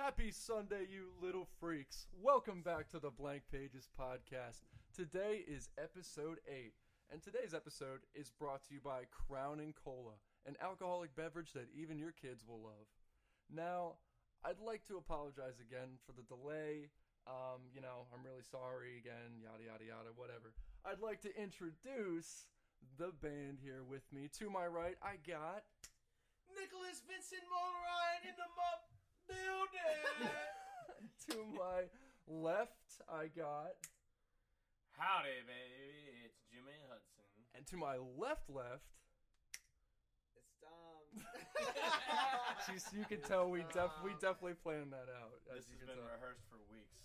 Happy Sunday, you little freaks. Welcome back to the Blank Pages podcast. Today is episode 8, and today's episode is brought to you by Crown and Cola, an alcoholic beverage that even your kids will love. Now, I'd like to apologize again for the delay. Um, you know, I'm really sorry again, yada yada yada, whatever. I'd like to introduce the band here with me. To my right, I got Nicholas Vincent Mulrine in the mup building. to my left, I got Howdy, baby. It's Jimmy Hudson. and to my left left, It's Dom. you, you can tell we def- we definitely planned that out. as This you has can been tell. rehearsed for weeks.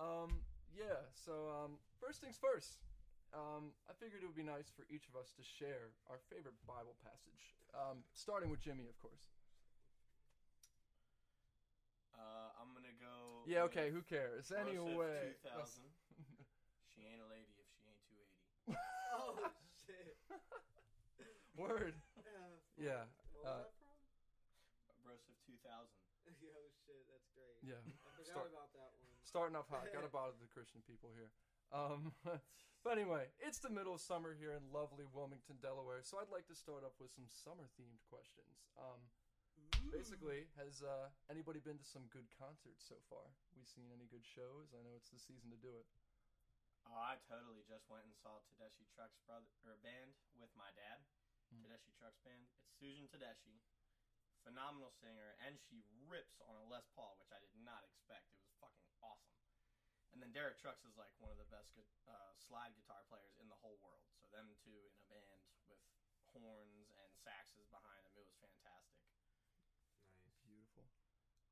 Um, yeah. So, um, first things first. Um, I figured it would be nice for each of us to share our favorite Bible passage. Um, starting with Jimmy, of course. Uh, I'm gonna go. Yeah. Okay. Who cares? Anyway. 2000. she ain't a lady if she ain't 280. oh shit. Word. Yeah. Yeah. What was Uh, that from? Broseph 2000. Yo, shit, that's great. Yeah. I forgot Start- about that one. Starting off hot. Gotta bother the Christian people here. Um, but anyway, it's the middle of summer here in lovely Wilmington, Delaware. So I'd like to start off with some summer-themed questions. Um, basically, has uh, anybody been to some good concerts so far? We seen any good shows? I know it's the season to do it. Oh, I totally just went and saw Tedeschi Trucks brother or band with my dad. Tedeschi Trucks band. It's Susan Tedeschi, phenomenal singer, and she rips on a Les Paul, which I did not expect. It was fucking awesome. And then Derek Trucks is like one of the best gu- uh, slide guitar players in the whole world. So them two in a band with horns and saxes behind them, it was fantastic. Nice. Beautiful.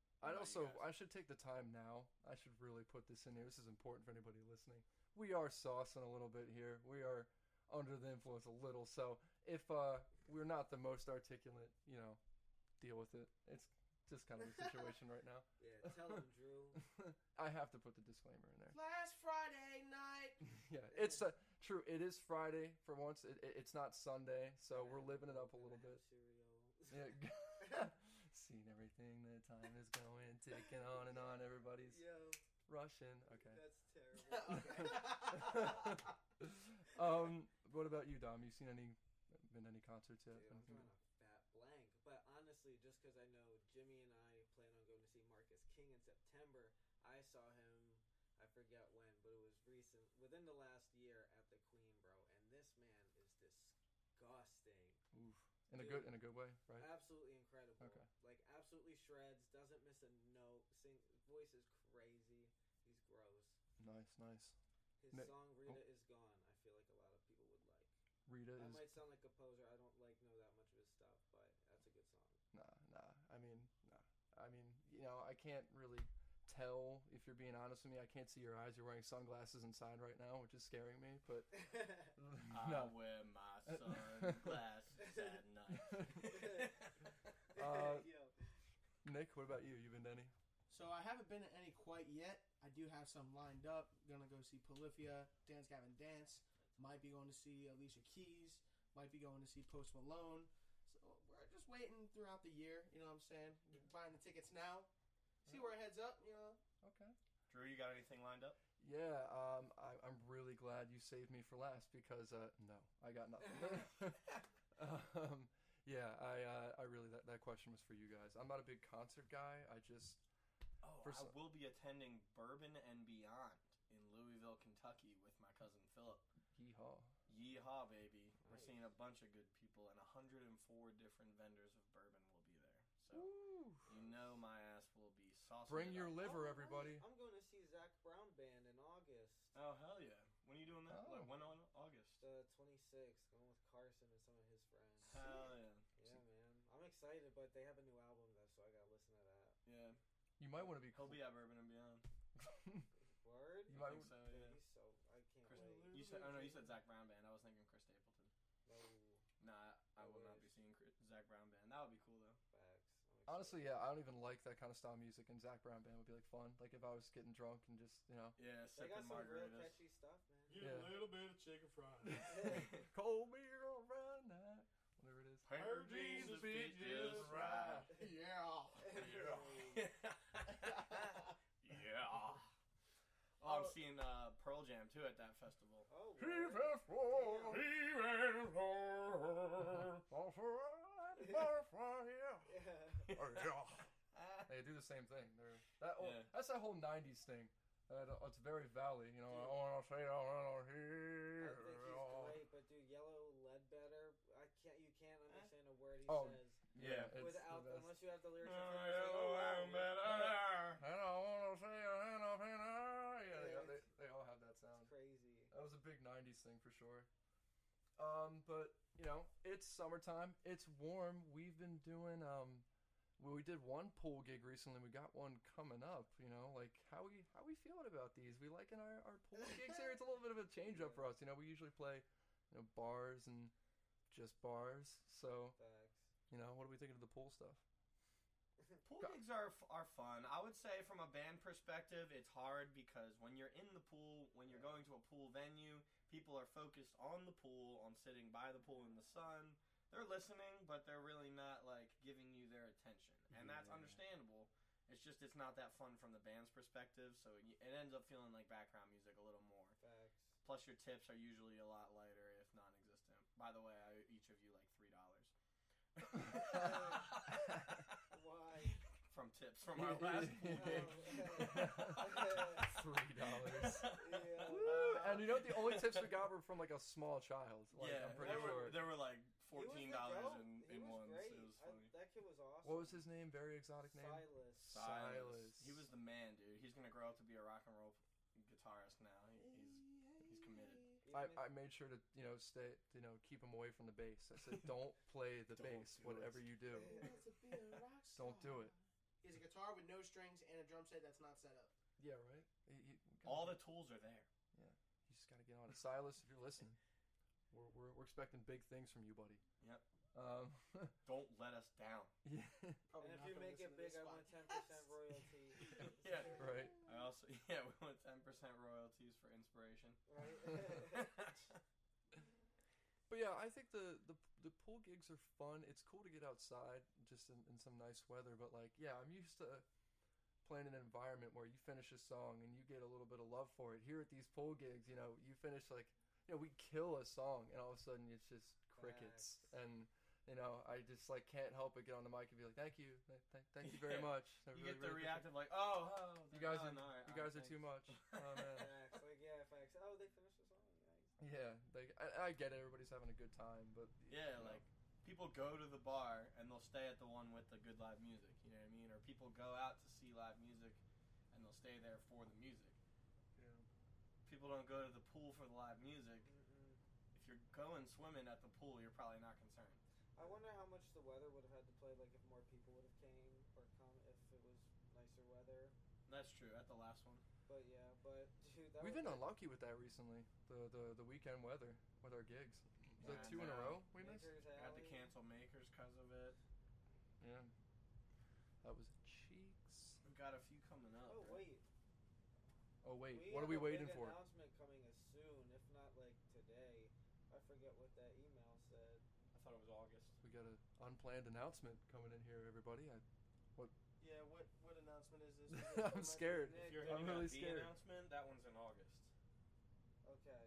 What I'd also? I should take the time now. I should really put this in here. This is important for anybody listening. We are saucing a little bit here. We are under the influence a little. So if uh, we're not the most articulate, you know, deal with it. It's just kind of the situation right now. Yeah, tell him, Drew. I have to put the disclaimer in there. Last Friday night. Yeah, it's uh, true. It is Friday for once. It, it, it's not Sunday, so we're living it up a little bit. Cereal. Yeah, seen everything. The time is going, ticking on and on. Everybody's Yo, rushing. Okay. that's terrible. Um, what about you, Dom? You seen any been any concerts yet? Dude, I'm Anything drawing a fat blank. But honestly, just because I know Jimmy and I plan on going to see Marcus King in September, I saw him. I forget when, but it was recent, within the last year at the Queen, bro. And this man is disgusting. Oof. In a good in a good way, right? Absolutely incredible. Okay. Like absolutely shreds. Doesn't miss a note. Sing voice is crazy. He's gross. Nice, nice. His Nick- song "Rita oh. Is Gone." I feel like a lot of people would like. Rita I is might sound like a poser. I don't like know that much of his stuff, but that's a good song. nah, nah. I mean, nah. I mean, you know, I can't really tell if you're being honest with me. I can't see your eyes. You're wearing sunglasses inside right now, which is scaring me. But I no. wear my sunglasses at night. Uh, Yo, Nick, what about you? You been to any? So I haven't been to any quite yet. I do have some lined up. Gonna go see Polyphia, Dance Gavin Dance. Might be going to see Alicia Keys. Might be going to see Post Malone. So we're just waiting throughout the year. You know what I'm saying? Buying the tickets now. See where it heads up. You know. Okay. Drew, you got anything lined up? Yeah, um, I, I'm really glad you saved me for last because uh, no, I got nothing. um, yeah, I uh, I really that, that question was for you guys. I'm not a big concert guy. I just Oh, For I some- will be attending Bourbon and Beyond in Louisville, Kentucky with my cousin Philip. yeehaw. Yeehaw, baby. We're seeing a bunch of good people, and 104 different vendors of bourbon will be there. So, Woo. you know my ass will be saucing Bring your up. liver, Oh, everybody. I'm, I'm going to see Zac Brown band in August. Oh, hell yeah. When are you doing that? Oh. Like, when on August? The 26th, going with Carson and some of his friends. Hell yeah. Yeah, man. I'm excited, but they have a new album though, so I gotta listen to that. Yeah. You might want to be He'll cool. be at Bourbon and Beyond. Word? You I might- think so, yeah. he's so I can't Chris, wait. you said, oh no, you said Zac Brown Band. I was thinking Chris Stapleton. No Nah, I I will not be seeing Chris, Zac Brown Band. That would be cool though. facts. Honestly, yeah, I don't even like that kind of style music, and Zac Brown band would be like fun. Like if I was getting drunk and just you know, Yeah, they sipping got some real margaritas. catchy stuff, man. Get Yeah. a little bit of chicken fried. cold beer on Friday night, whatever it is. Her Jesus fit just right. Yeah. Yeah. yeah. Oh, I'm uh, seeing uh, Pearl Jam too at that festival. Oh, he yeah. yeah. Oh, they do the same thing. They're, that oh, yeah. that's that whole '90s thing. Uh, it's very valley, you know. Dude. I want to say I want to hear. I think he's great, but do Yellow Ledbetter word he Oh, says Yeah. it's without, the unless you have the lyrics. Oh, front of you, it's like, oh, yeah. And I want to say, a hand up in. Yeah, Yeah, yeah, they, they all have that sound. It's crazy. That was a big '90s thing for sure. Um, but you know, it's summertime. It's warm. We've been doing um, well, we did one pool gig recently. We got one coming up. You know, like how we how we feeling about these? We liking our our pool gigs here? It's a little bit of a change up for us. You know, we usually play, you know, bars and just bars. So Facts. you know, what are we thinking of the pool stuff? Pool gigs are are fun. I would say from a band perspective, it's hard because when you're in the pool, when you're going to a pool venue, people are focused on the pool, on sitting by the pool in the sun. They're listening, but they're really not like giving you their attention, and that's Yeah. understandable. It's just it's not that fun from the band's perspective, so it it ends up feeling like background music a little more. Facts. Plus, your tips are usually a lot lighter, if non-existent. By the way, I of you like three dollars. Why? from tips from our last oh, pool gig. Three dollars. Yeah. And you know what? The only tips we got were from like a small child. Like, yeah, I'm pretty there sure. were there were like fourteen dollars in, in was ones. Great. It was I- that kid was awesome. What was his name? Very exotic name. Silas. Silas. He was the man, dude. He's gonna grow up to be a rock and roll guitarist now. He, I, I made sure to you know stay you know keep him away from the bass. I said don't play the Don't bass do whatever it. you do. Don't do it. He has a guitar with no strings and a drum set that's not set up. Yeah, right. He- he- All the tools are there. Yeah, you just gotta get on it. Silas, if you're listening, we're, we're, we're expecting big things from you, buddy. Yep. Um, Don't let us down. yeah. Probably and if you make it big, I want ten percent royalty. Yeah. Right. I also yeah we want ten percent royalties for inspiration. Right. But yeah, I think the, the the pool gigs are fun. It's cool to get outside just in, in some nice weather. But like, yeah, I'm used to playing in an environment where you finish a song and you get a little bit of love for it. Here at these pool gigs, you know, you finish like, you know, we kill a song and all of a sudden it's just crickets. Facts. And you know, I just like can't help but get on the mic and be like, "Thank you, th- th- thank you very Yeah. much." I you really, get the really reactive like oh, oh You guys are- no, You guys right, are too much. Oh man. facts. Like yeah, facts. Oh, they finished the song. Nice. Yeah, they, I, I get it. Everybody's having a good time, but Yeah, you know. like people go to the bar and they'll stay at the one with the good live music. You know what I mean? Or people go out to see live music and they'll stay there for the music. Yeah. People don't go to the pool for the live music. Mm-mm. If you're going swimming at the pool, you're probably not concerned. I wonder how much the weather would have had to play. Like if more people would have came or come if it was nicer weather. That's true. At the last one. But yeah, but dude, that We've been unlucky with that recently. The the the weekend weather with our gigs. Is that two in a row we missed? Had to cancel makers because of it. Yeah. That was cheeks. We've got a few coming up. Oh right? wait, Oh wait, we what are we waiting for? Announcement coming as soon, if not like today. I forget what that email said. I thought it was August. We got an unplanned announcement coming in here, everybody. I, Yeah, what what announcement is this? Is I'm it from, like, scared. If you're I'm really that B scared. announcement, that one's in August. Okay.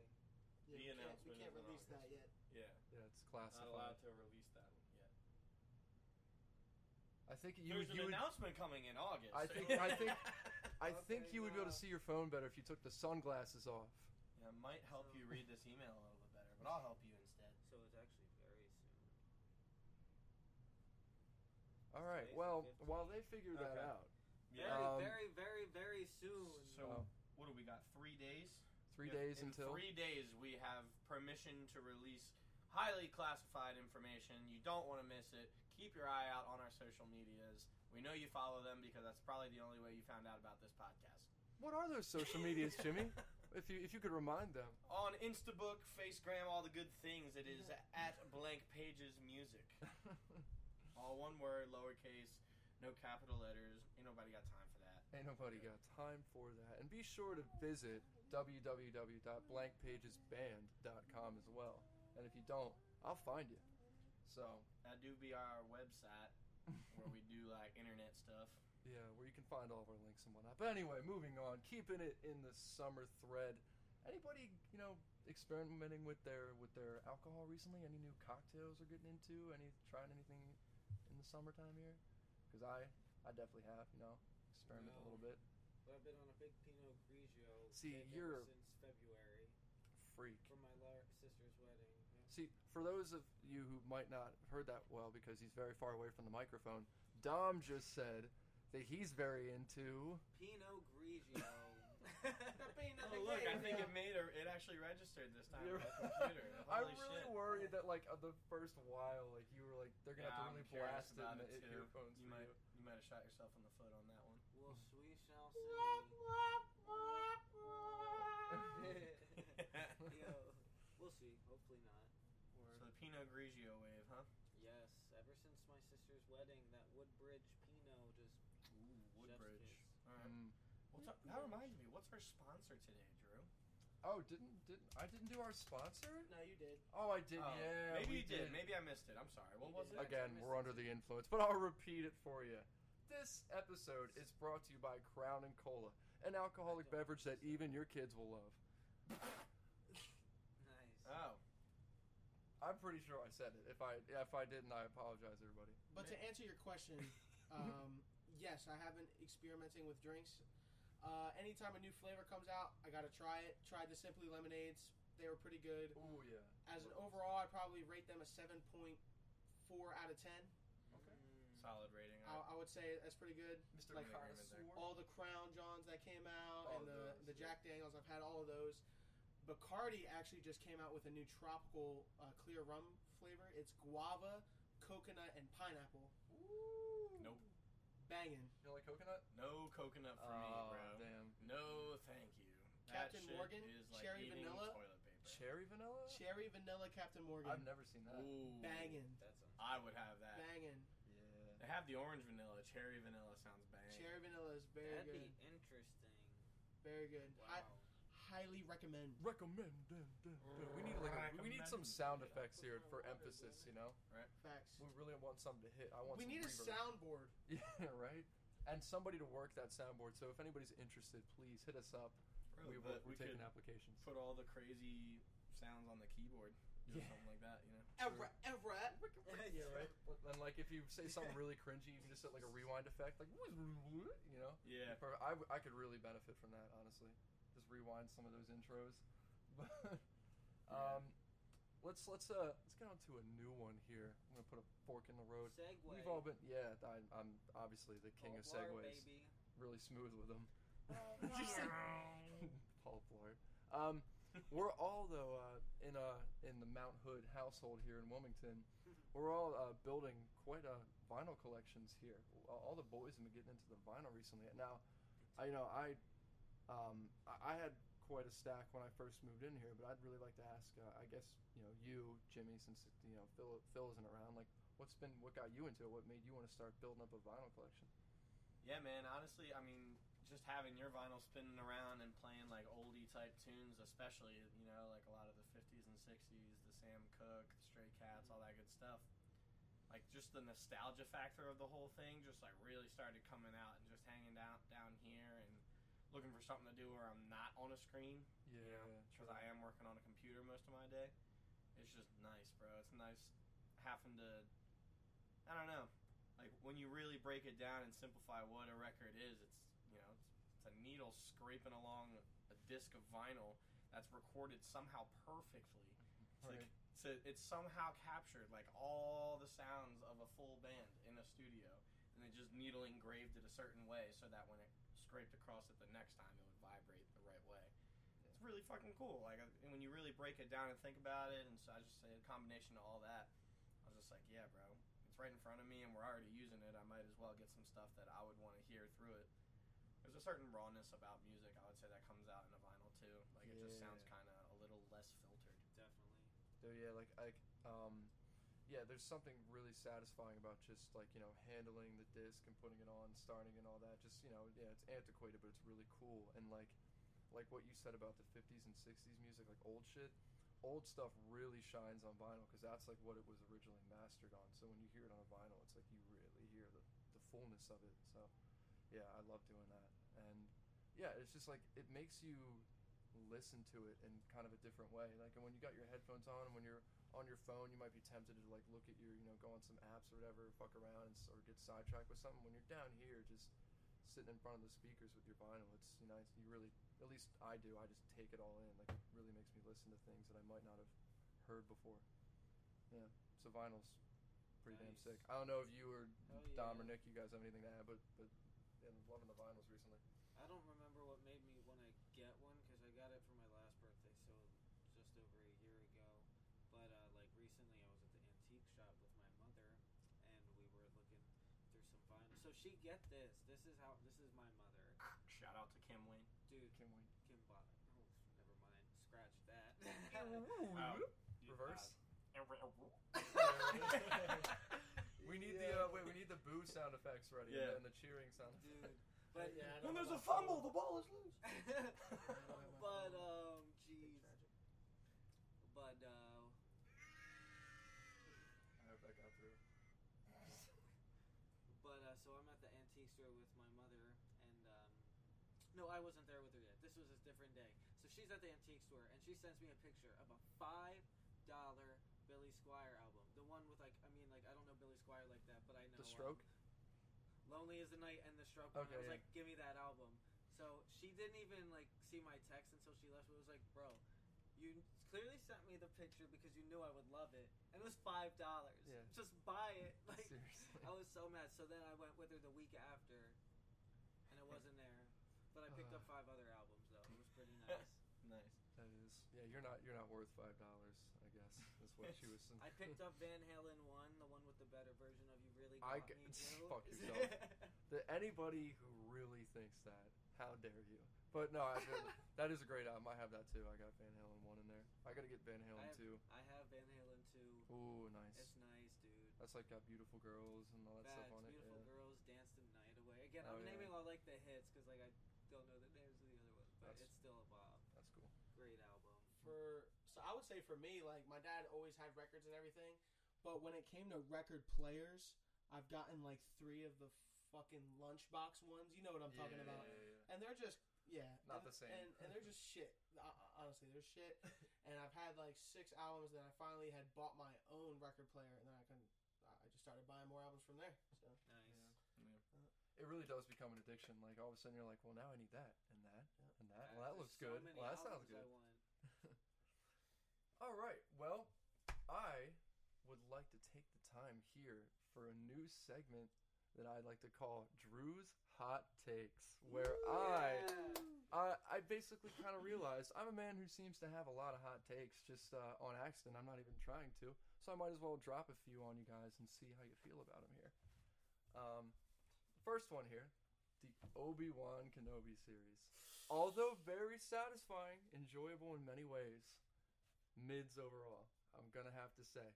Yeah, The we can't, we can't release that yet. Yeah. yeah, it's classified. Not allowed classified. to release that one yet. I think you There's would. an You would announcement coming in August. I think- I think- I Okay, think you would be able to see your phone better if you took the sunglasses off. Yeah, it might help you read this email a little bit better, but I'll help you instead. So it's actually very soon. All right. Today's Well, the 15th. while they figure that Okay. out, Very, Um, very, very, very soon. So Oh. what do we got? Three days. three If- days in until. three days we have permission to release highly classified information. You don't want to miss it. Keep your eye out on our social medias. We know you follow them because that's probably the only way you found out about this podcast. What are those social medias, Jimmy? if you if you could remind them. on Instabook, Facegram, all the good things, it is at Blank Pages Music. All one word, lowercase, no capital letters. Ain't nobody got time for that. Ain't nobody got time for that. And be sure to visit www.blankpagesband.com as well. And if you don't, I'll find you. So, That do be our website where we do like internet stuff. Yeah, where you can find all of our links and whatnot. But anyway, moving on, keeping it in the summer thread. Anybody, you know, experimenting with their with their alcohol recently? Any new cocktails they're getting into? Any trying anything in the summertime here? Because I, I definitely have. You know, experiment a little bit. But I've been on a big Pinot Grigio See, you're- since February Freak. for my sister's wedding. Yeah. See, for those of you who might not have heard that well because he's very far away from the microphone, Dom just said that he's very into. Pinot Grigio. The Pinot Oh look, I think Grigio. it made a, it actually registered this time You're on the computer. I'm Holy really shit. worried that like uh, the first while, like you were like they're gonna Yeah, have to I'm really blast it in about the it, it too. earphones You for might you. you might have shot yourself in the foot on that one. well, we shall see. Yo, we'll see. Hopefully not. So the Pinot Grigio wave, huh? Yes, ever since my sister's wedding, that Woodbridge Pinot just Ooh, chef's Woodbridge. kiss. All right. Mm. What's up? That reminds me. What's our sponsor today, Drew? Oh, didn't didn't I didn't do our sponsor? No, you did. Oh, I did. Oh, yeah, Maybe we you did. Maybe I missed it. I'm sorry. What You was did. it? Again, we're under the influence, but I'll repeat it for you. This episode is brought to you by Crown and Cola, an alcoholic beverage that even your kids will love. nice. Oh, I'm pretty sure I said it. If I if I didn't, I apologize, everybody. But to answer your question, um, yes, I have been experimenting with drinks. Uh, anytime a new flavor comes out, I gotta try it. Tried the Simply Lemonades; they were pretty good. Oh yeah. As an overall, I'd probably rate them a seven point four out of ten. Okay. Mm, solid rating. I, I would say that's pretty good. Mr. Like Connoisseur. all the Crown Johns that came out All and the, those, the yeah. Jack Daniels, I've had all of those. Bacardi actually just came out with a new tropical uh, clear rum flavor. It's guava, coconut, and pineapple. Ooh. Nope. Banging. You don't like coconut? No coconut for me, oh, bro. damn. No, thank you. That Captain shit Morgan, is like cherry eating vanilla. toilet paper. Cherry vanilla? Cherry vanilla Captain Morgan. I've never seen that. Ooh, Banging. that sounds. I would have that. Banging. Yeah. They have the orange vanilla. Cherry vanilla sounds bang. Cherry vanilla is very That'd good. be interesting. Very good. Wow. I highly recommend. Recommend. We need like a, we need some sound effects here for emphasis. You know, Facts. we really want something to hit. I want. We some need a reverb. soundboard. Yeah, right. And somebody to work that soundboard. So if anybody's interested, please hit us up. Bro, we, but we're we taking applications. put all the crazy sounds on the keyboard. Do Yeah. something like that, you know. Ever, ever. Yeah, right. And like if you say something really cringy, you can just hit like a rewind effect, like you know. Yeah. For, I, w- I could really benefit from that, honestly. Just rewind some of those intros. But um, let's let's uh let's get on to a new one here. I'm gonna put a fork in the road. Segue. We've all been yeah. I, I'm obviously the king of Paul Blart, segues. baby. Really smooth with them. Paul Blart. Um, we're all though uh, in uh in the Mount Hood household here in Wilmington. We're all uh, building quite a vinyl collections here. All all the boys have been getting into the vinyl recently. Now, I you know I um, I had quite a stack when I first moved in here, but I'd really like to ask. Uh, I guess you know you, Jimmy, since you know Phil Phil isn't around. Like, what's been what got you into it? What made you want to start building up a vinyl collection? Yeah, man. Honestly, I mean, just having your vinyl spinning around and playing like oldie type tunes, especially you know like a lot of the '50s and '60s, the Sam Cooke, the Stray Cats, all that good stuff. Like just the nostalgia factor of the whole thing, just like really started coming out and just hanging down down here and looking for something to do where I'm not on a screen. Yeah, because I am working on a computer most of my day. It's just nice, bro. It's nice having to. I don't know, like when you really break it down and simplify what a record is. It's you know, it's, it's a needle scraping along a disc of vinyl that's recorded somehow perfectly. It's like- Right. so it's somehow captured like all the sounds of a full band in a studio, and then just needle engraved it a certain way so that when it scraped across it the next time, it would vibrate the right way. It's really fucking cool. Like uh, and when you really break it down and think about it, and so I just say a combination of all that, I was just like, yeah, bro, it's right in front of me, and we're already using it. I might as well get some stuff that I would want to hear through it. There's a certain rawness about music. I would say that comes out in a vinyl too. Like it just sounds kind of a little less filtered. Definitely. So yeah, like like um, yeah, there's something really satisfying about just like you know handling the disc and putting it on, starting and all that. Just you know, yeah, it's antiquated, but it's really cool. And like like what you said about the 50s and 60s music, like old shit. Old stuff really shines on vinyl because that's like what it was originally mastered on. So when you hear it on a vinyl, it's like you really hear the, the fullness of it. So yeah, I love doing that. And yeah, it's just like it makes you listen to it in kind of a different way. Like and when you got your headphones on, and when you're on your phone, you might be tempted to like look at your, you know, go on some apps or whatever, fuck around and, or get sidetracked with something. When you're down here, just sitting in front of the speakers with your vinyl, it's you know, it's, you really, at least I do. I just take it all in. Like it really makes me listen to things that I might not have heard before. Yeah, so vinyl's pretty damn sick. I don't know if you or Hell Dom or. Nick, you guys have anything to add, but but yeah, I'm loving the vinyls recently. I don't remember what made me want to get one because I got it for my last birthday, so just over a year ago. But uh, like recently, I was at the antique shop with my mother, and we were looking through some vinyl. So she get this. This is how. This is my mother, Shout out to Kim Wayne. dude. Kim Wayne. Kim bought. Oh, never mind. Scratch that. Oh, Reverse. uh, We need the uh, wait. We need the boo sound effects ready Yeah. and the cheering sound. dude. But yeah, when there's a fumble, that. the ball is loose. but um, jeez. But uh, I hope that got through. But uh, so I'm at the antique store with my mother, and um, no, I wasn't there with her yet. This was a different day. So she's at the antique store, and she sends me a picture of a five dollar Billy Squier album. The one with like, I mean, like I don't know Billy Squier like that, but I know The stroke. Um, Lonely as the night and the stroke. one. Okay, I was yeah. like, give me that album. So she didn't even like see my text until she left. It was like, bro, you clearly sent me the picture because you knew I would love it, and it was five dollars. Yeah. Just buy it. Like Seriously. I was so mad. So then I went with her the week after, and it wasn't there. But I picked up uh. five other albums though. It was pretty nice. nice. That is. Yeah, you're not. You're not worth five dollars. I guess that's what she was. Saying. I picked up Van Halen one, the one with the better version of "You Really Got I Me." g- fuck yourself. The, anybody who really thinks that, how dare you? But no, I, that is a great album. I have that too. I got Van Halen one in there. I gotta get Van I Halen have, two. I have Van Halen two. Ooh, nice. It's nice, dude. That's like got beautiful girls and all that Bad, stuff on it. beautiful Yeah. girls dance the night away. Again, Oh, I'm yeah. naming all like the hits because like I don't know the names of the other ones, but That's- it's still a bop. That's cool. Great album. for so I would say for me, like my dad always had records and everything, but when it came to record players, I've gotten like three of the fucking lunchbox ones. You know what I'm talking Yeah, about, yeah, yeah. and they're just yeah, Not and, the same. and, and they're just shit. Uh, honestly, they're shit. and I've had like six albums. Then I finally had bought my own record player, and then I can I just started buying more albums from there. So Nice. It really does become an addiction. Like all of a sudden you're like, well, now I need that and that Yeah. and that. Uh, Well, that there's looks so good. many Well, that sounds good. I want. All right. Well, I would like to take the time here for a new segment that I'd like to call Drew's Hot Takes, where I, I I basically kind of realized I'm a man who seems to have a lot of hot takes just uh, on accident. I'm not even trying to, so I might as well drop a few on you guys and see how you feel about them here. Um, first one here, the Obi Wan Kenobi series. Although very satisfying, enjoyable in many ways, mids overall. I'm gonna have to say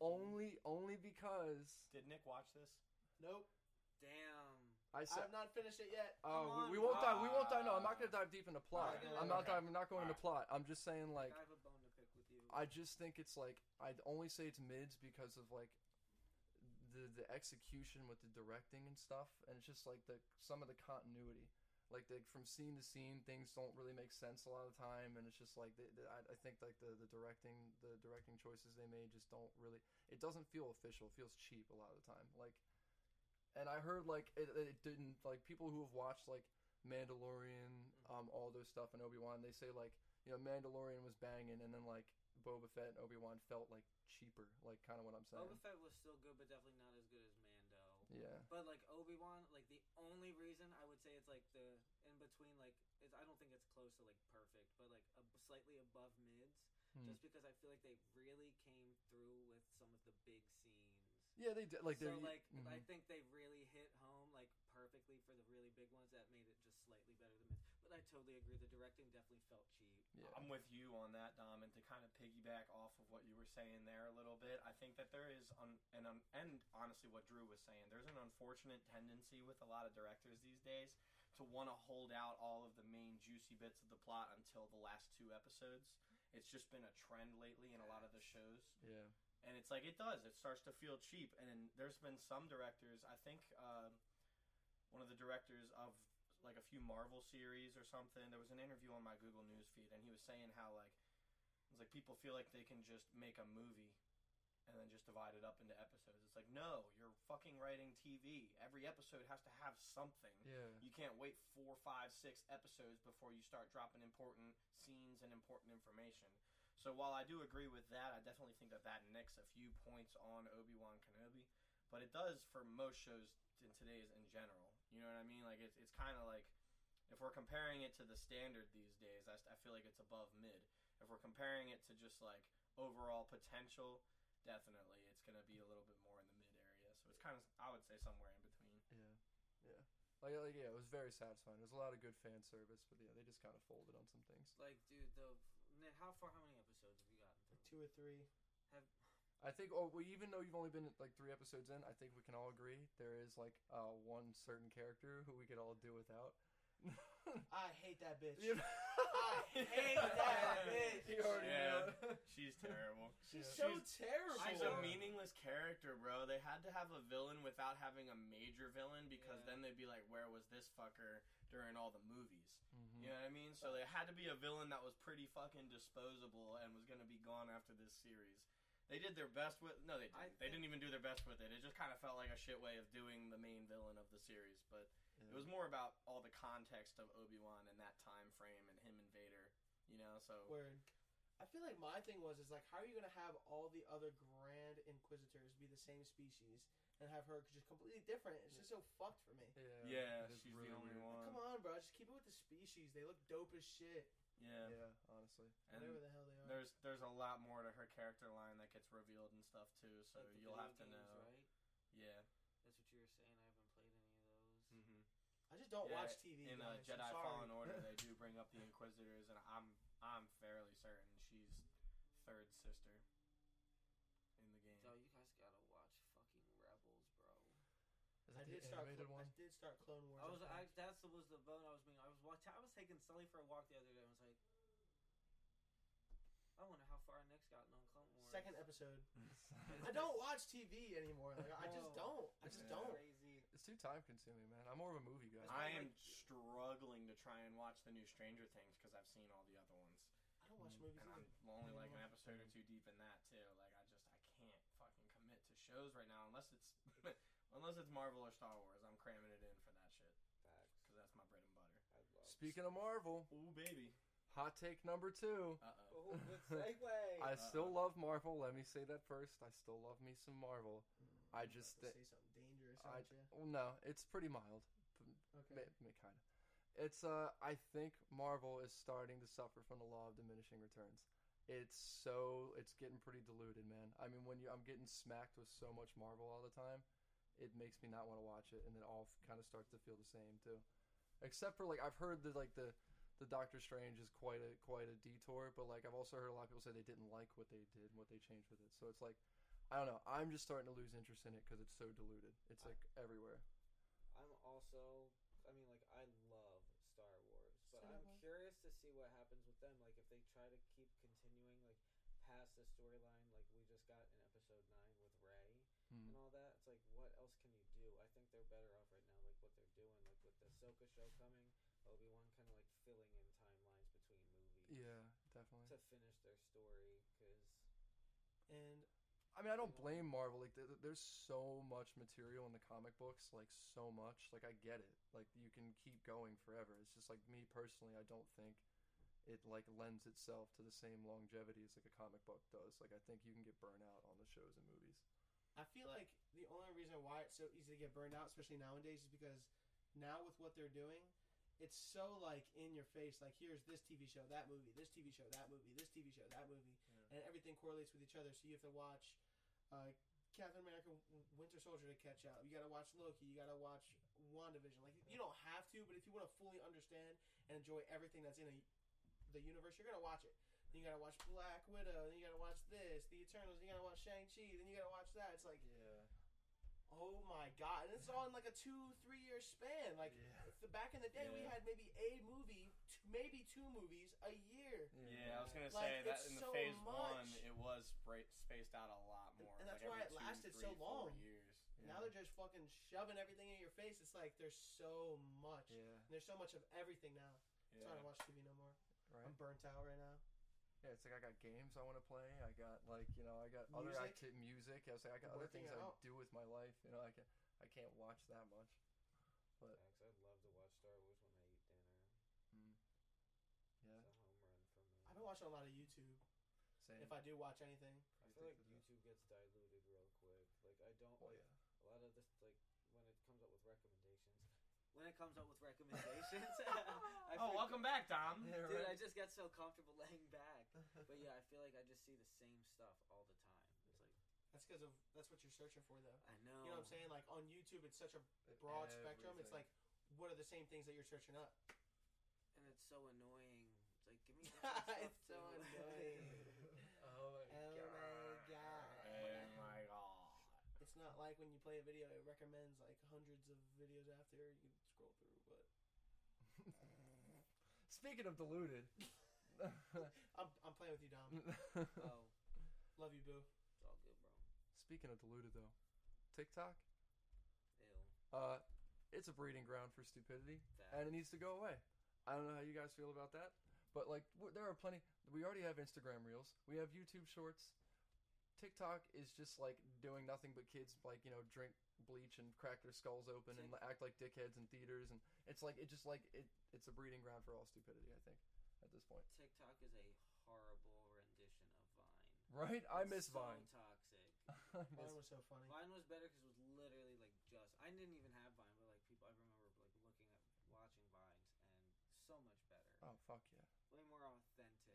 only only because Did Nick watch this? nope, Damn. I said. I've not finished it yet. Oh, Come we, we won't dive. We won't dive. No, I'm not gonna Ah. dive deep into plot. Okay, I'm not. okay. diving- I'm not going into plot. I'm just saying, like, I have a bone to pick with you. I just think it's like I'd only say it's mids because of like the the execution with the directing and stuff, and it's just like the some of the continuity, like the from scene to scene, things don't really make sense a lot of the time, and it's just like the, the, I, I think like the the directing the directing choices they made just don't really. It doesn't feel official. It feels cheap a lot of the time. Like, and I heard like it, it didn't like people who have watched like Mandalorian, um, all those stuff, and Obi Wan. They say like you know Mandalorian was banging, and then like Boba Fett and Obi Wan felt like cheaper, like kind of what I'm saying. Boba Fett was still good, but definitely not as good as Mando. Yeah. But like Obi Wan, like the only reason I would say it's like the in between, like it's, I don't think it's close to like perfect, but like a, slightly above mids, Hmm. just because I feel like they really came through with some of the. Yeah, they did. Like so they're like mhm. I think they really hit home like perfectly for the really big ones that made it just slightly better than this. But I totally agree. The directing definitely felt cheap. yeah. I'm with you on that, Dom. And to kind of piggyback off of what you were saying there a little bit, I think that there is, un- and un- and honestly, what Drew was saying, there's an unfortunate tendency with a lot of directors these days to want to hold out all of the main juicy bits of the plot until the last two episodes. It's just been a trend lately in a lot of the shows. yeah. And it's like it does. It starts to feel cheap. And then there's been some directors. I think uh, one of the directors directors of like a few Marvel series or something. There was an interview on my Google News feed, and he was saying how like it's like people feel like they can just make a movie and then just divide it up into episodes. It's like no, you're fucking writing TV. Every episode has to have something. Yeah. You can't wait four, five, six episodes before you start dropping important scenes and important information. So while I do agree with that, I definitely think that that nicks a few points on Obi Wan Kenobi, but it does for most shows in today's in general. You know what I mean? Like it's it's kind of like if we're comparing it to the standard these days, I, I feel like it's above mid. If we're comparing it to just like overall potential, definitely it's gonna be a little bit more in the mid area. So it's kind of I would say somewhere in between. Yeah. Yeah. Like, like yeah, it was very satisfying. There's a lot of good fan service, but yeah, they just kind of folded on some things. Like, dude, the Nick, how far? How many episodes have you gotten through? Two or three. I think, oh, well, even though you've only been like three episodes in, I think we can all agree there is like uh, one certain character who we could all do without. I hate that bitch. I hate that bitch. You already Yeah. know. She's terrible. She's Yeah. so She's- terrible. She's a meaningless character, bro. They had to have a villain without having a major villain because Yeah. then they'd be like, where was this fucker during all the movies? Mhm. You know what I mean? So there had to be a villain that was pretty fucking disposable and was going to be gone after this series. They did their best with. No, they didn't. They didn't even do their best with it. It just kind of felt like a shit way of doing the main villain of the series. But Yeah. it was more about all the context of Obi Wan and that time frame and him and Vader. You know, so Word. I feel like my thing was is like, how are you gonna have all the other Grand Inquisitors be the same species and have her just completely different? It's just so fucked for me. Yeah, yeah, she's really the only weird. one. Come on, bro, just keep it with the species. They look dope as shit. Yeah, Yeah, honestly. and Whatever the hell they are. there's there's a lot more to her character line that gets revealed and stuff too. So Like you'll have to games, know. right? Yeah. That's what you were saying. I haven't played any of those. Mm-hmm. I just don't Yeah, watch TV. in uh. Jedi Fallen Order, they do bring up the Inquisitors, and I'm I'm fairly certain she's third sister in the game. So you guys gotta watch fucking Rebels, bro. Is I that the did start. animated Cl- one? I did start Clone Wars. I was think. I, that's the was the bone I was being. I was watching. I was taking Sully for a walk the other day. and was like, I wonder how far Nick's gotten on Clone Wars. Second episode. I don't watch TV anymore. Like I just don't. I just Yeah. don't. Crazy. It's too time consuming, man. I'm more of a movie guy. I I'm like- struggling to try and watch the new Stranger Things because I've seen all the other ones, I don't watch Mm. movies and either. I'm only like an episode or two deep in that too. Like I just I can't fucking commit to shows right now unless it's unless it's Marvel or Star Wars. I'm cramming it in for that shit Facts. because that's my bread and butter. I love. Speaking of Marvel, Ooh baby. hot take number two. Uh oh. Good segue. I still Uh-oh. love Marvel. Let me say that first. I still love me some Marvel. I just about to say something dangerous, I, aren't you? well, no, it's pretty mild. Okay. kind of. It's uh, I think Marvel is starting to suffer from the law of diminishing returns. It's so it's getting pretty diluted, man. I mean, when you I'm getting smacked with so much Marvel all the time, it makes me not want to watch it, and then all kind of starts to feel the same too. Except for like I've heard that like the the Doctor Strange is quite a quite a detour, but like I've also heard a lot of people say they didn't like what they did, and what they changed with it. So it's like I don't know. I'm just starting to lose interest in it because it's so diluted. It's like everywhere. I'm also. I mean, like I love Star Wars, but Star I'm Wars. curious to see what happens with them. Like if they try to keep continuing, like past the storyline, like we just got in Episode Nine with Rey Hmm. and all that. It's like, what else can you do? I think they're better off right now, like what they're doing, like with the Soka show coming, Obi Wan, kind of like filling in timelines between movies. Yeah, definitely. To finish their story, because And I mean, I don't blame Marvel. Like, th- th- there's so much material in the comic books, like so much. Like, I get it. Like, you can keep going forever. It's just like me personally. I don't think it like lends itself to the same longevity as like a comic book does. Like, I think you can get burned out on the shows and movies. I feel like the only reason why it's so easy to get burned out, especially nowadays, is because now with what they're doing, it's so like in your face. Like here's this TV show, that movie, this TV show, that movie, this TV show, that movie, and everything correlates with each other. So you have to watch uh, Captain America: Winter Soldier to catch up. You got to watch Loki. You got to watch WandaVision. Like you don't have to, but if you want to fully understand and enjoy everything that's in a, the universe, you're gonna watch it. Then you gotta watch Black Widow. Then you gotta watch this, The Eternals. Then you gotta watch Shang Chi. Then you gotta watch that. It's like Yeah. Oh my god! And it's all in like a two, three year span. Like Yeah. the back in the day, we had maybe a movie, t- maybe two movies a year. Yeah, I was gonna Like, say that in the so phase one, it was spaced out a lot more. And that's like why it lasted two, so three, four long. Years. Yeah. Now they're just fucking shoving everything in your face. It's like there's so much. yeah, And there's so much of everything now. I'm Yeah. trying to watch TV no more. right. I'm burnt out right now. Yeah, it's like I got games I want to play. I got like you know I got other Music? acti- music. I was like I got other Working things I do with my life. You know I can I can't watch that much. But Thanks. I'd love to watch Star Wars when I eat dinner. mm, yeah, It's a home run for me. I've been watching a lot of YouTube. same. If I do watch anything, I I feel like think that- YouTube gets diluted real quick. Like I don't well, like yeah. a lot of this like when it comes up with recommendations. When it comes up with recommendations, I Oh, forget- welcome back, Dom. Dude, right. I just get so comfortable laying back. But yeah, I feel like I just see the same stuff all the time. It's like that's because of that's what you're searching for, though. I know. You know what I'm saying? Like on YouTube, it's such a broad spectrum. It's like, what are the same things that you're searching up? And it's so annoying. It's like give me different stuff It's so annoying. Play a video, it recommends like hundreds of videos after you scroll through. But Speaking of diluted, I'm, I'm playing with you, Dom. Oh, Love you, boo. it's all good, bro. speaking of diluted though, TikTok, Ew. uh, it's a breeding ground for stupidity, and it needs to go away. I don't know how you guys feel about that, but like there are plenty. We already have Instagram Reels. We have YouTube Shorts. TikTok is just like doing nothing but kids like you know drink bleach and crack their skulls open and act like dickheads in theaters, and it's like it just like it. It's a breeding ground for all stupidity. I think at this point, TikTok is a horrible rendition of Vine. right? I It's miss so Vine. Toxic. Vine was so funny. Vine was better because it was literally like just. I didn't even have Vine, but like people, I remember like looking at watching Vines and so much better. oh fuck yeah. Way more authentic and like funny.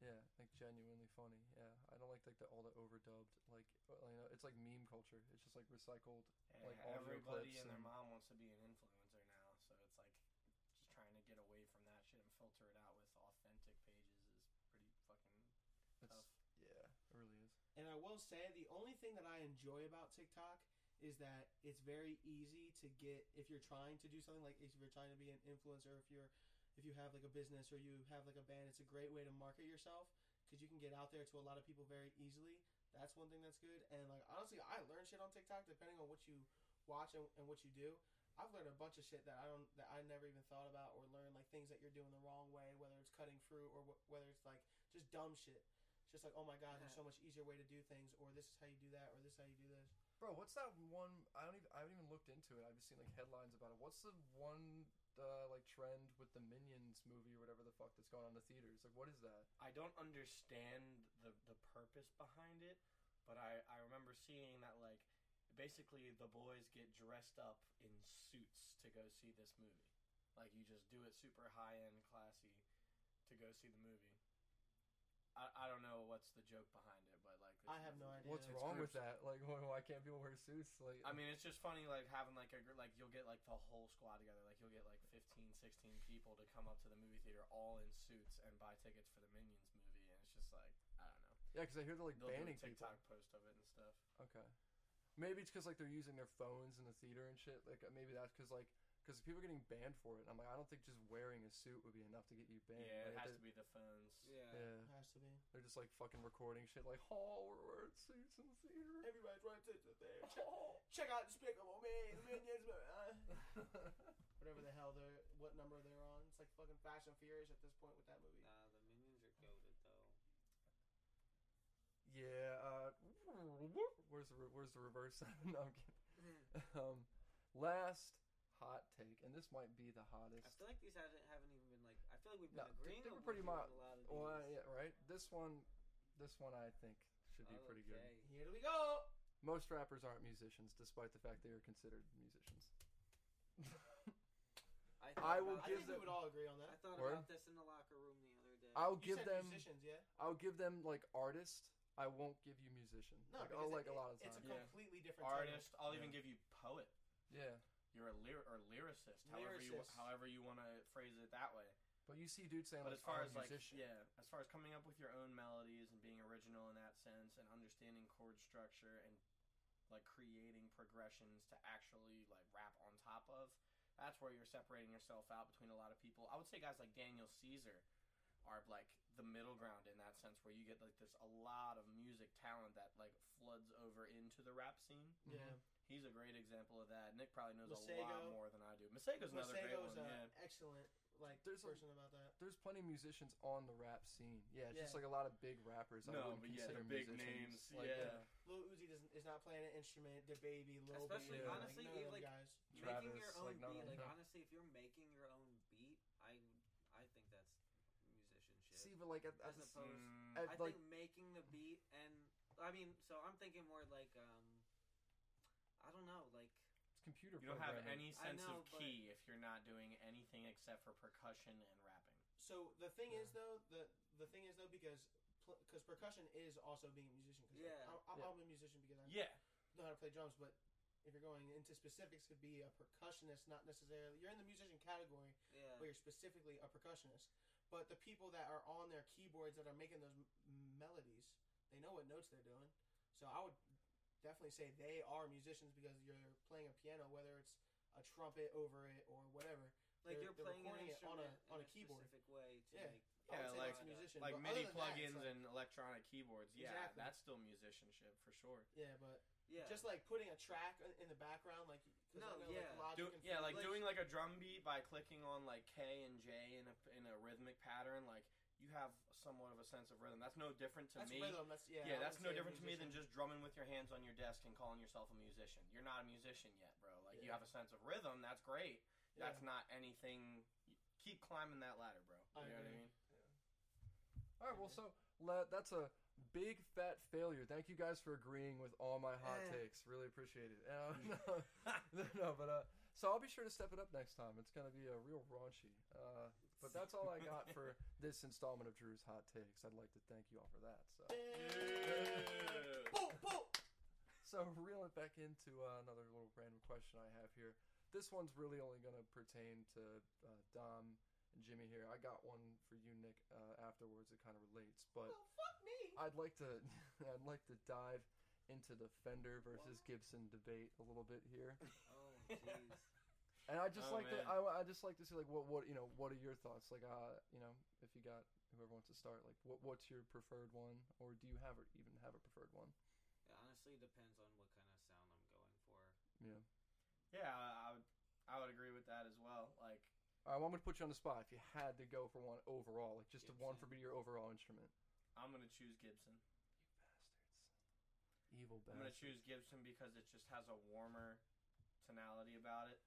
Yeah, like genuinely funny. Yeah, I don't like like the all the overdubbed like uh, you know it's like meme culture. It's just like recycled. Yeah, Like, audio everybody clips and their mom wants to be an influencer now, so it's like just trying to get away from that shit and filter it out with authentic pages is pretty fucking It's tough. yeah, it really is. And I will say the only thing that I enjoy about TikTok is that it's very easy to get if you're trying to do something like if you're trying to be an influencer, if you're if you have like a business or you have like a band, it's a great way to market yourself because you can get out there to a lot of people very easily. That's one thing that's good. And like honestly, I learn shit on TikTok depending on what you watch and, and what you do. I've learned a bunch of shit that I don't that I never even thought about or learned like things that you're doing the wrong way, whether it's cutting fruit or wh- whether it's like just dumb shit. It's just like, oh my god, there's so much easier way to do things, or this is how you do that, or this is how you do this. Bro, what's that one? I don't even. I haven't even looked into it. I've just seen like headlines about it. What's the one uh, like trend with the Minions movie or whatever the fuck that's going on in the theaters? Like, what is that? I don't understand the the purpose behind it, but I I remember seeing that like basically the boys get dressed up in suits to go see this movie. Like you just do it super high end, classy to go see the movie. I, I don't know what's the joke behind it, but like I have no idea. What's it's wrong with that? Like, why, why can't people wear suits? Like, I mean, it's just funny, like having like a gr- like you'll get like the whole squad together. Like you'll get like 15, 16 people to come up to the movie theater all in suits and buy tickets for the Minions movie, and it's just like I don't know. yeah, because I hear they're like They'll do a banning people. TikTok post of it and stuff. Okay. Maybe it's because like they're using their phones in the theater and shit. Like uh, maybe that's because like because people are getting banned for it. I'm like, I don't think just wearing a suit would be enough to get you banned. Yeah, it has to be the phones. Yeah. Yeah, It has to be. they're just like fucking recording shit. Like, oh, we're wearing suits in the theater. Everybody's running to the there. Check, Oh. check out Despicable Me, the Minions, whatever the hell they're, what number they're on. It's like fucking Fast and Furious at this point with that movie. Nah, the minions are goaded though. yeah. Uh, where's the where's the reverse? no, I'm kidding. Um, last hot take, and this might be the hottest. I feel like these haven't, haven't even been like. I feel like we've been they- agreeing. they were pretty you mild. on a lot of Well, these. yeah, right. This one, this one I think should be pretty good. Okay. Here we go. Most rappers aren't musicians, despite the fact they are considered musicians. I, I will about I think them- we would all agree on that. I thought Word? about this in the locker room the other day. I'll You give said them. musicians, yeah. I'll give them like artist. I won't give you musician. No, like, because oh, like it- a lot of times. it's times. a Yeah. completely different title. Artist. I'll even give you poet. yeah, You're a lyr- or lyricist. However you however you want to phrase it that way. but you see dudes saying But like, as far I'm as like musician. yeah, as far as coming up with your own melodies and being original in that sense and understanding chord structure and like creating progressions to actually like rap on top of, that's where you're separating yourself out between a lot of people. I would say guys like Daniel Caesar are like the middle ground in that sense, where you get like there's a lot of music talent that like floods over into the rap scene. Yeah. Mm-hmm. He's a great example of that. Nick probably knows a lot more than I do. Masego's another great Masego's one. an Yeah. excellent like There's a- person about that. There's plenty of musicians on the rap scene. Yeah, it's just like a lot of big rappers. I No, wouldn't but yeah, consider they're big musicians. names, Like, yeah. Lil Uzi doesn't, is not playing an instrument. The baby, Lil Especially, Baby, honestly, like, none of them like- guys. making your own like, beat. of Like them. honestly, if you're making your own beat, I I think that's musicianship. See, but like at, at as opposed, Mm, at, I think making the beat and I mean, so I'm thinking more like um, I don't know, like it's computer. you don't have any sense know, of but- key if you're not doing anything except for percussion and rapping. So the thing Yeah. is though, the the thing is though because because percussion is also being a musician. Cause Yeah. I'm, I'm, Yeah. I'm a musician because I Yeah, know how to play drums, but if you're going into specifics, could be a percussionist, not necessarily. You're in the musician category, yeah. but you're specifically a percussionist. But the people that are on their keyboards that are making those m- melodies, they know what notes they're doing. So I would definitely say they are musicians because you're playing a piano, whether it's a trumpet over it or whatever. Like they're- you're they're playing an recording it on a- on in a keyboard. specific way to Yeah. make. I Yeah, like- musician. like MIDI other that, plugins like- and electronic keyboards. Yeah, Exactly. that's still musicianship for sure. yeah, but Yeah. just like putting a track in the background, like 'cause I No, know, yeah. like, Logic Do, and yeah, like Fruit doing like a drum beat by clicking on like K and J in a in a rhythmic pattern. Like you have somewhat of a sense of rhythm. That's no different to that's me. rhythm. That's yeah. Yeah, that's no different to me than just drumming with your hands on your desk and calling yourself a musician. You're not a musician yet, bro. Like you have a sense of rhythm. That's great. Yeah. That's not anything. Keep climbing that ladder, bro. I You know what I agree. mean? All right, well, so le- that's a big fat failure. Thank you guys for agreeing with all my hot Eh. takes. Really appreciate it. Uh, no, no, but uh, so I'll be sure to step it up next time. It's gonna be a real raunchy. Uh, but that's all I got for this installment of Drew's hot takes. I'd like to thank you all for that. So, Yeah. Boom, boom. so reeling it back into uh, another little random question I have here. This one's really only gonna pertain to uh, Dom and Jimmy here. I got one for you, Nick, uh, afterwards. It kind of relates, but. Well, fuck me. I'd like to I'd like to dive into the Fender versus Gibson debate a little bit here. Oh jeez. And I just Oh, like to. I, I just like to see like what what you know what are your thoughts like uh you know if you got whoever wants to start like what what's your preferred one or do you have or even have a preferred one? It honestly depends on what kind of sound I'm going for. Yeah. Yeah, I, I would. I would agree with that as well. Like, All right, well, I'm gonna put you on the spot. If you had to go for one overall, like just a one for be your overall instrument. I'm gonna choose Gibson. You bastards. Evil I'm gonna choose Gibson because it just has a warmer tonality about it,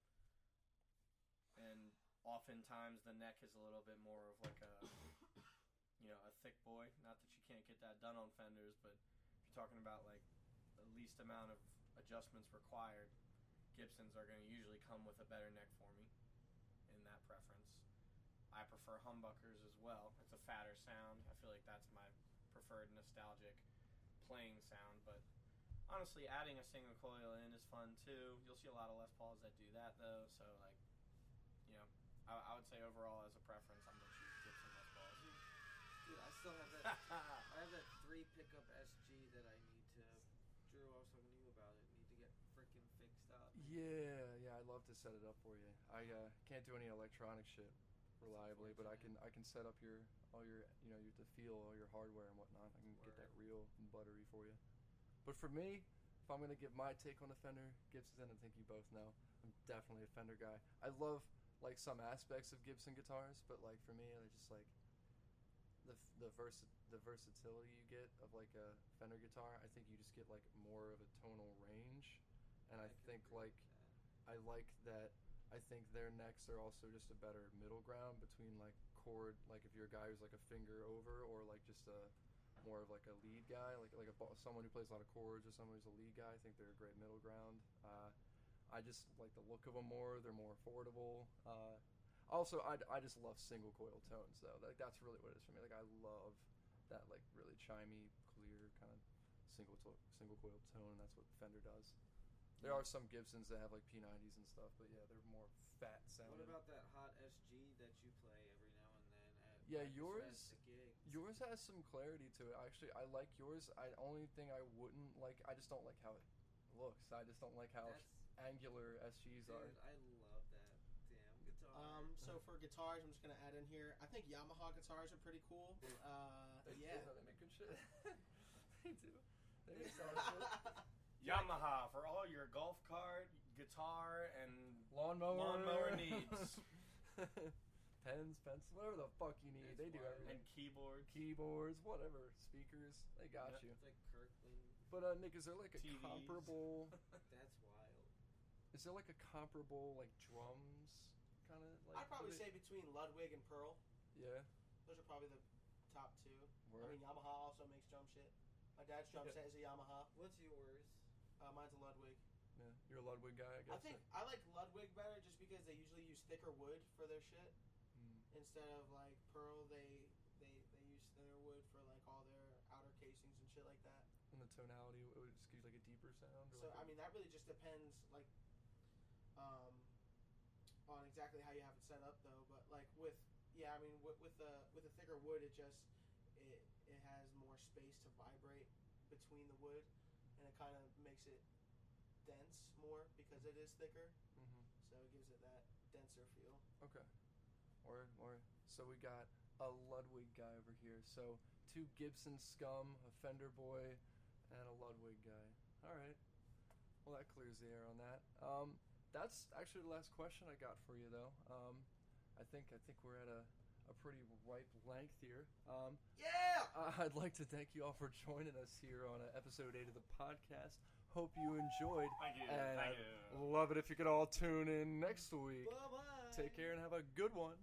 and oftentimes the neck is a little bit more of like a, you know, a thick boy. Not that you can't get that done on Fenders, but if you're talking about like the least amount of adjustments required, Gibsons are gonna usually come with a better neck for me, in that preference. I prefer humbuckers as well. It's a fatter sound. I feel like that's my preferred nostalgic playing sound, but honestly, adding a single coil in is fun too. You'll see a lot of Les Pauls that do that though. So like, I, I would say overall as a preference, I'm gonna choose Gibson Les Pauls. Dude, I still have that. I have that three pickup SG that I need to. Drew, I was talking to you about it. Need to get freaking fixed up. Yeah, yeah, I'd love to set it up for you. I uh, can't do any electronic shit reliably, but I can I can set up your all your you know your the feel all your hardware and whatnot. I can get that real and buttery for you. But for me, if I'm gonna give my take on the Fender Gibson, I think you both know I'm definitely a Fender guy. I love like some aspects of Gibson guitars, but like for me, I just like the the versa- the versatility you get of like a Fender guitar. I think you just get like more of a tonal range, and I, can think like. I like that. I think their necks are also just a better middle ground between like chord, like if you're a guy who's like a finger over, or like just a more of like a lead guy, like like a someone who plays a lot of chords, or someone who's a lead guy. I think they're a great middle ground. Uh, I just like the look of them more. They're more affordable. Uh, also, I, I just love single coil tones though. Like that's really what it is for me. Like I love that like really chimey, clear kind of single to- single coil tone. And that's what Fender does. There are some Gibsons that have like P90s and stuff, but yeah, they're more fat sounding. What about that hot SG that you play every now and then at Yeah, yours- gigs? Yours has some clarity to it. Actually, I like yours. I only thing I wouldn't like. I just don't like how it looks. I just don't like how That's, angular SGs dude, are. I love that damn guitar. Um, so for guitars, I'm just gonna add in here. I think Yamaha guitars are pretty cool. Uh, They, yeah. They, they make good shit. they do. They make solid shit. Yamaha for all your golf cart, guitar, and Lawnmower. Lawnmower needs. Pens, pencils, whatever the fuck you need. It's they do wild. everything. and keyboards. Keyboards, whatever, speakers, they got Yep. you. It's like Kirkland. But uh, Nick, is there like a TVs. comparable? That's wild. Is there like a comparable like drums kind of like? I'd probably say between Ludwig and Pearl. Yeah. Those are probably the top two. I mean, Yamaha also makes drum shit. My dad's drum Yeah. set is a Yamaha. What's yours? Uh, mine's a Ludwig. Yeah. You're a Ludwig guy, I guess. I guess. think I like Ludwig better just because they usually use thicker wood for their shit Mm. instead of like Pearl. They they they use thinner wood for like all their outer casings and shit like that. And the tonality it would just give you like a deeper sound. Or So like I a- mean, that really just depends like um on exactly how you have it set up though. But like with yeah, I mean with with the with the thicker wood, it just it it has more space to vibrate between the wood, and it kind of makes it dense more because it is thicker. Mhm. So it gives it that denser feel. Okay. Or or so we got a Ludwig guy over here. So two Gibson scum, a Fender boy, and a Ludwig guy. All right. Well, that clears the air on that. Um, that's actually the last question I got for you, though. Um, I think I think we're at a, a pretty ripe length here. Um, Yeah. I'd like to thank you all for joining us here on uh, episode eight of the podcast. Hope you enjoyed. Thank you. And thank you. love it if you could all tune in next week. Bye bye. Take care and have a good one.